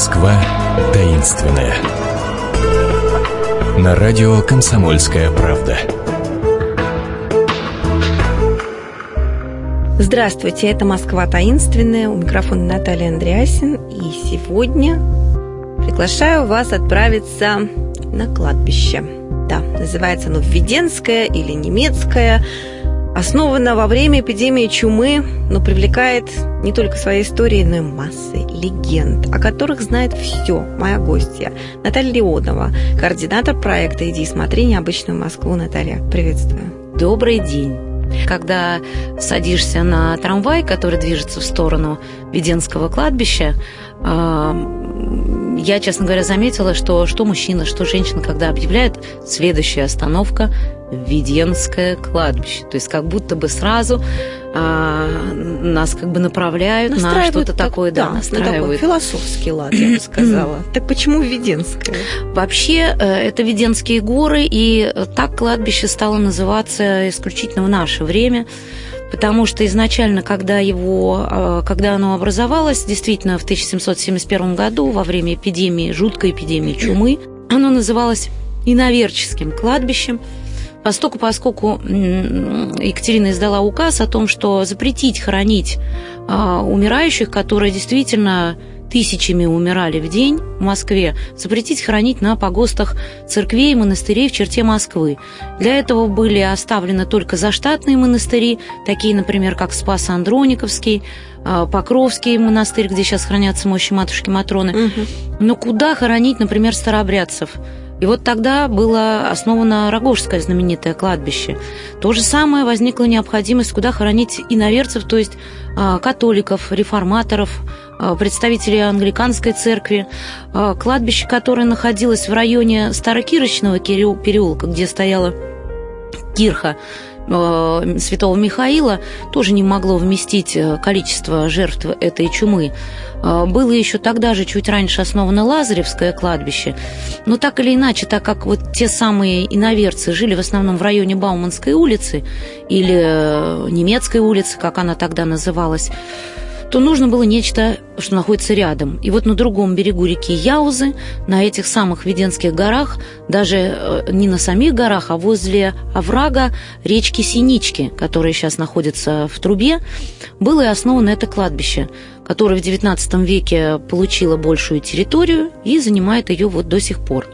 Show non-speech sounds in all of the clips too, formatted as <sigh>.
Москва таинственная. На радио «Комсомольская правда». Здравствуйте, это «Москва таинственная». У микрофона Наталья Андреасин. И сегодня приглашаю вас отправиться на кладбище. Да, называется оно Введенское или Немецкое – основана во время эпидемии чумы, но привлекает не только своей историей, но и массой легенд, о которых знает все моя гостья Наталья Леонова, координатор проекта «Иди смотри необычную Москву». Наталья, приветствую. Добрый день. Когда садишься на трамвай, который движется в сторону Веденского кладбища, а, я, честно говоря, заметила, что что мужчина, что женщина, когда объявляют следующая остановка Веденское кладбище. То есть как будто бы сразу а, нас как бы направляют на что-то так, такое, да, да настраивают. такой философский лад, я бы <clears throat> сказала. так почему Веденское? Вообще, э, это Веденские горы, и так кладбище стало называться исключительно в наше время потому что изначально, когда, его, а, когда оно образовалось, действительно, в 1771 году, во время эпидемии, жуткой эпидемии чумы, оно называлось иноверческим кладбищем, поскольку, поскольку Екатерина издала указ о том, что запретить хоронить а, умирающих, которые действительно тысячами умирали в день в Москве, запретить хранить на погостах церквей и монастырей в черте Москвы. Для этого были оставлены только заштатные монастыри, такие, например, как Спас-Андрониковский, а, Покровский монастырь, где сейчас хранятся мощи матушки Матроны. Угу. Но куда хоронить, например, старообрядцев? И вот тогда было основано Рогожское знаменитое кладбище. То же самое возникла необходимость, куда хоронить иноверцев, то есть а, католиков, реформаторов, а, представителей англиканской церкви. А, кладбище, которое находилось в районе Старокирочного переулка, где стояла кирха, святого Михаила тоже не могло вместить э, количество жертв этой чумы. Э, было еще тогда же, чуть раньше, основано Лазаревское кладбище. Но так или иначе, так как вот те самые иноверцы жили в основном в районе Бауманской улицы или немецкой улицы, как она тогда называлась, то нужно было нечто, что находится рядом. И вот на другом берегу реки Яузы, на этих самых Веденских горах, даже э, не на самих горах, а возле оврага речки Синички, которая сейчас находится в трубе, было и основано это кладбище, которое в XIX веке получило большую территорию и занимает ее вот до сих пор.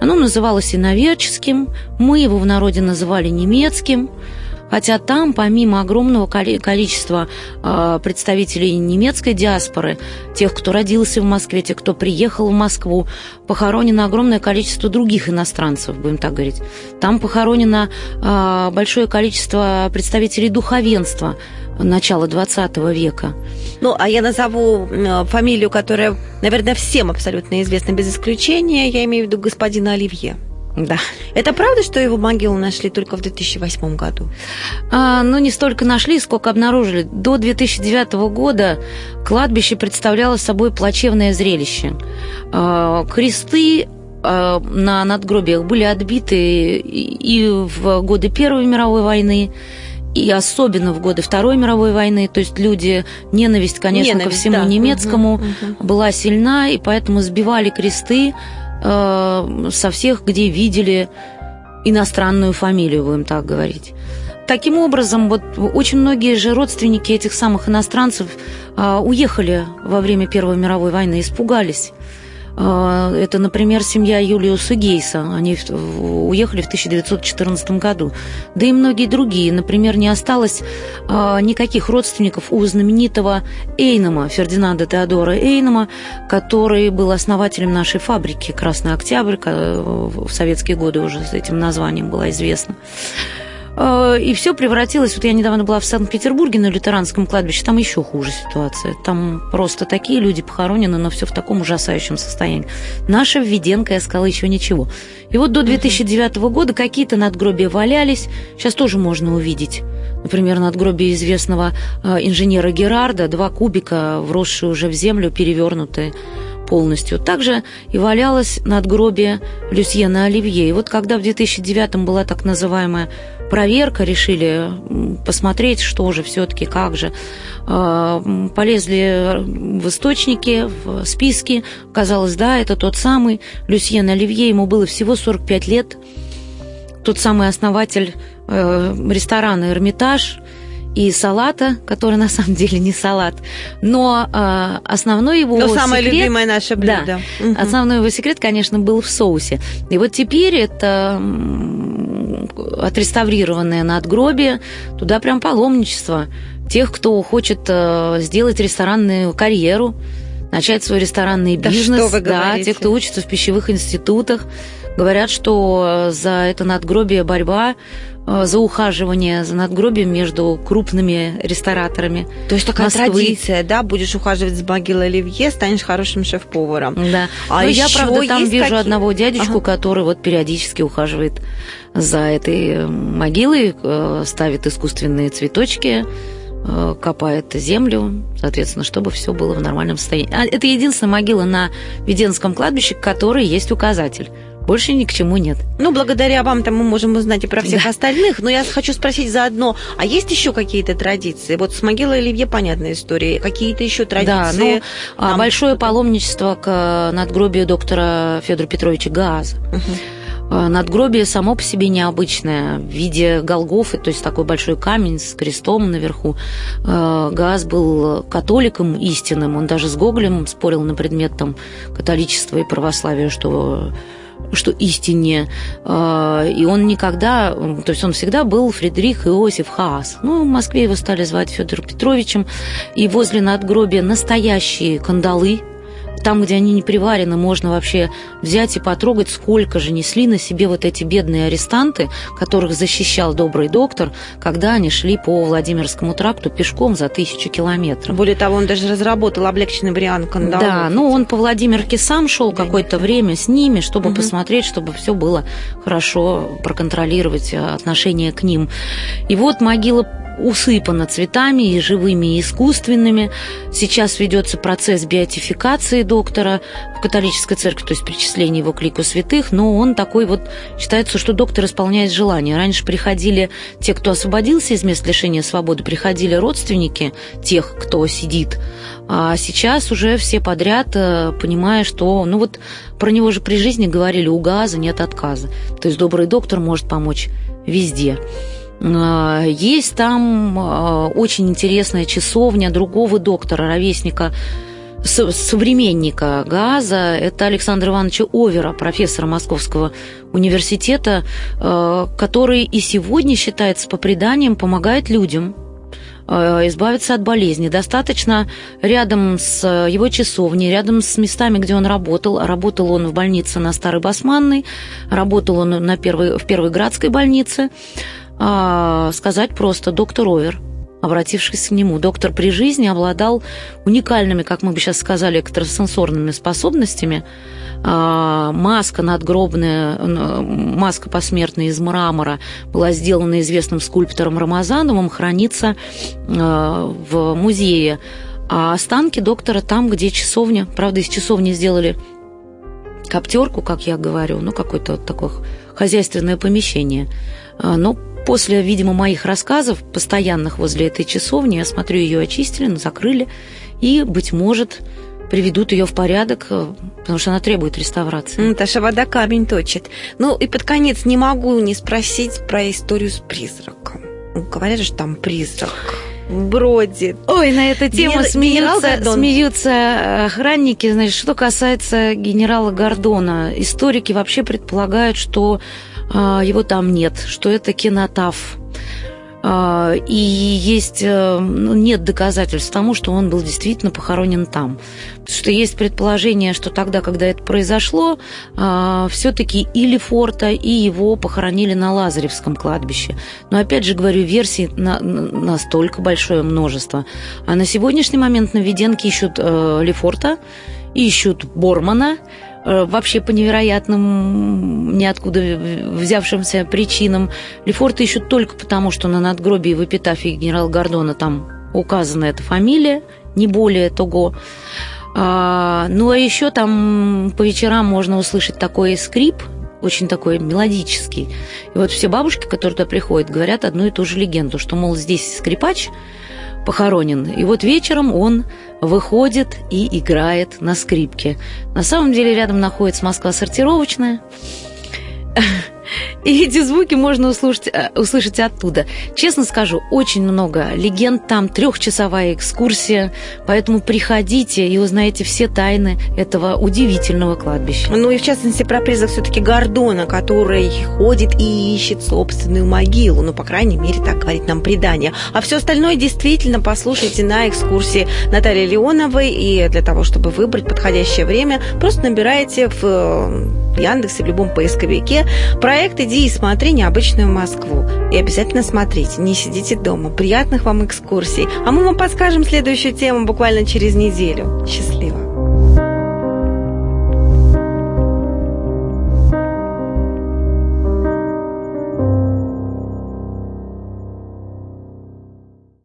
Оно называлось иноверческим, мы его в народе называли немецким – Хотя там, помимо огромного количества а, представителей немецкой диаспоры, тех, кто родился в Москве, тех, кто приехал в Москву, похоронено огромное количество других иностранцев, будем так говорить. Там похоронено а, большое количество представителей духовенства начала XX века. Ну, а я назову фамилию, которая, наверное, всем абсолютно известна без исключения. Я имею в виду господина Оливье. Да. Это правда, что его могилу нашли только в 2008 году? А, ну, не столько нашли, сколько обнаружили. До 2009 года кладбище представляло собой плачевное зрелище. А, кресты а, на надгробиях были отбиты и в годы Первой мировой войны, и особенно в годы Второй мировой войны, то есть люди, ненависть, конечно, ненависть, ко всему да. немецкому угу, угу. была сильна, и поэтому сбивали кресты, э, со всех, где видели иностранную фамилию, будем так говорить. Таким образом, вот очень многие же родственники этих самых иностранцев э, уехали во время Первой мировой войны, испугались. А, это, например, семья Юлиуса Гейса. Они уехали в 1914 году. Да и многие другие. Например, не осталось а, никаких родственников у знаменитого Эйнома, Фердинанда Теодора Эйнома, который был основателем нашей фабрики «Красный Октябрь», в советские годы уже с этим названием была известна. Э, и все превратилось... Вот я недавно была в Санкт-Петербурге на лютеранском кладбище, там еще хуже ситуация. Там просто такие люди похоронены, но все в таком ужасающем состоянии. Наша Введенка, я сказала, еще ничего. И вот до 2009 года какие-то надгробия валялись. Сейчас тоже можно увидеть. Например, надгробие известного э, инженера Герарда, два кубика, вросшие уже в землю, перевернутые полностью. Также и валялось надгробие Люсьена Оливье. И вот когда в 2009 была так называемая проверка, решили посмотреть, что же все-таки, как же, э, полезли в источники, в списки. Казалось, да, это тот самый Люсьен Оливье, ему было всего 45 лет. Тот самый основатель э, ресторана «Эрмитаж», и салата, который на самом деле не салат, но э, основной его но самое секрет, любимое наше блюдо. Да, угу. основной его секрет, конечно, был в соусе. И вот теперь это отреставрированное надгробие, туда прям паломничество тех, кто хочет э, сделать ресторанную карьеру, начать свой ресторанный да бизнес, вы да, те, кто учится в пищевых институтах, говорят, что за это надгробие борьба Э, за ухаживание за надгробием между крупными рестораторами. То есть такая Москвы. традиция, да, будешь ухаживать за могилой Оливье, станешь хорошим шеф-поваром. Да. А Но я, правда, там вижу какие... одного дядечку, ага. который вот периодически ухаживает за этой э, могилой, э, ставит искусственные цветочки, копает землю, соответственно, чтобы все было в нормальном состоянии. А это единственная могила на Веденском кладбище, которой есть указатель больше ни к чему нет. Ну, благодаря вам там мы можем узнать и про всех да. остальных. Но я хочу спросить заодно, а есть еще какие-то традиции? Вот с могилой Оливье понятная история. Какие-то еще традиции? Да, ну, там... большое паломничество к надгробию доктора Федора Петровича Газа. Угу. Надгробие само по себе необычное, в виде Голгофы, то есть такой большой камень с крестом наверху. Э, Газ был католиком истинным, он даже с Гоголем спорил на предмет там, католичества и православия, что что истине. А, и он никогда, то есть он всегда был Фредерик Иосиф Хаас. Ну, в Москве его стали звать Федором Петровичем. И возле надгробия настоящие кандалы там, где они не приварены, можно вообще взять и потрогать, сколько же несли на себе вот эти бедные арестанты, которых защищал добрый доктор, когда они шли по Владимирскому тракту пешком за тысячу километров. Более того, он даже разработал облегченный вариант кандалов. Да, ну он по Владимирке сам шел какое-то время с ними, чтобы угу. посмотреть, чтобы все было хорошо, проконтролировать отношение к ним. И вот могила усыпана цветами и живыми, и искусственными. Сейчас ведется процесс биотификации доктора в католической церкви, то есть причисление его к лику святых, но он такой вот, считается, что доктор исполняет желание. Раньше приходили те, кто освободился из мест лишения свободы, приходили родственники тех, кто сидит, а сейчас уже все подряд, э, понимая, что, ну вот про него же при жизни говорили, у газа нет отказа. То есть добрый доктор может помочь везде. А, есть там а, очень интересная часовня другого доктора, ровесника современника ГАЗа, это Александра Ивановича Овера, профессора Московского университета, а, который и сегодня считается по преданиям, помогает людям избавиться от болезни. Достаточно рядом с его часовней, рядом с местами, где он работал. Работал он в больнице на Старой Басманной, работал он на первой, в Первой Градской больнице а, сказать просто доктор Овер, обратившись к нему. Доктор при жизни обладал уникальными, как мы бы сейчас сказали, экстрасенсорными способностями. А, маска надгробная, маска посмертная из мрамора была сделана известным скульптором Рамазановым, хранится а, в музее. А останки доктора там, где часовня, правда, из часовни сделали коптерку, как я говорю, ну, какое-то такое хозяйственное помещение. А, но После, видимо, моих рассказов, постоянных возле этой часовни, я смотрю, ее очистили, закрыли, и, быть может, приведут ее в порядок, э, потому что она требует реставрации. Наташа, вода камень точит. Ну и под конец не могу не спросить про историю с призраком. Говорят же, там призрак бродит. Ой, на эту тему Генер... смеются, смеются э, охранники. Значит, что касается генерала Гордона, историки вообще предполагают, что его там нет, что это кинотав. А, и есть, э, ну, нет доказательств тому, что он был действительно похоронен там. Потому что есть предположение, что тогда, когда это произошло, а, все-таки и Лефорта, и его похоронили на Лазаревском кладбище. Но опять же говорю, версий на, настолько большое множество. А на сегодняшний момент на Веденке ищут э, Лефорта, ищут Бормана, вообще по невероятным, ниоткуда взявшимся причинам. Лефорта ищут только потому, что на надгробии в эпитафии генерала Гордона там указана эта фамилия, не более того. А, ну а еще там по вечерам можно услышать такой скрип, очень такой мелодический. И вот все бабушки, которые туда приходят, говорят одну и ту же легенду, что, мол, здесь скрипач похоронен, и вот вечером он выходит и играет на скрипке. На самом деле рядом находится Москва сортировочная. И эти звуки можно услышать, э, услышать оттуда. Честно скажу, очень много легенд там, трехчасовая экскурсия, поэтому приходите и узнаете все тайны этого удивительного кладбища. Ну и в частности про призрак все-таки Гордона, который ходит и ищет собственную могилу. Ну, по крайней мере, так говорит нам предание. А все остальное действительно послушайте на экскурсии Натальи Леоновой. И для того, чтобы выбрать подходящее время, просто набираете в э, Яндексе, в любом поисковике проект «Иди и смотри необычную Москву». И обязательно смотрите, не сидите дома. Приятных вам экскурсий. А мы вам подскажем следующую тему буквально через неделю. Счастливо!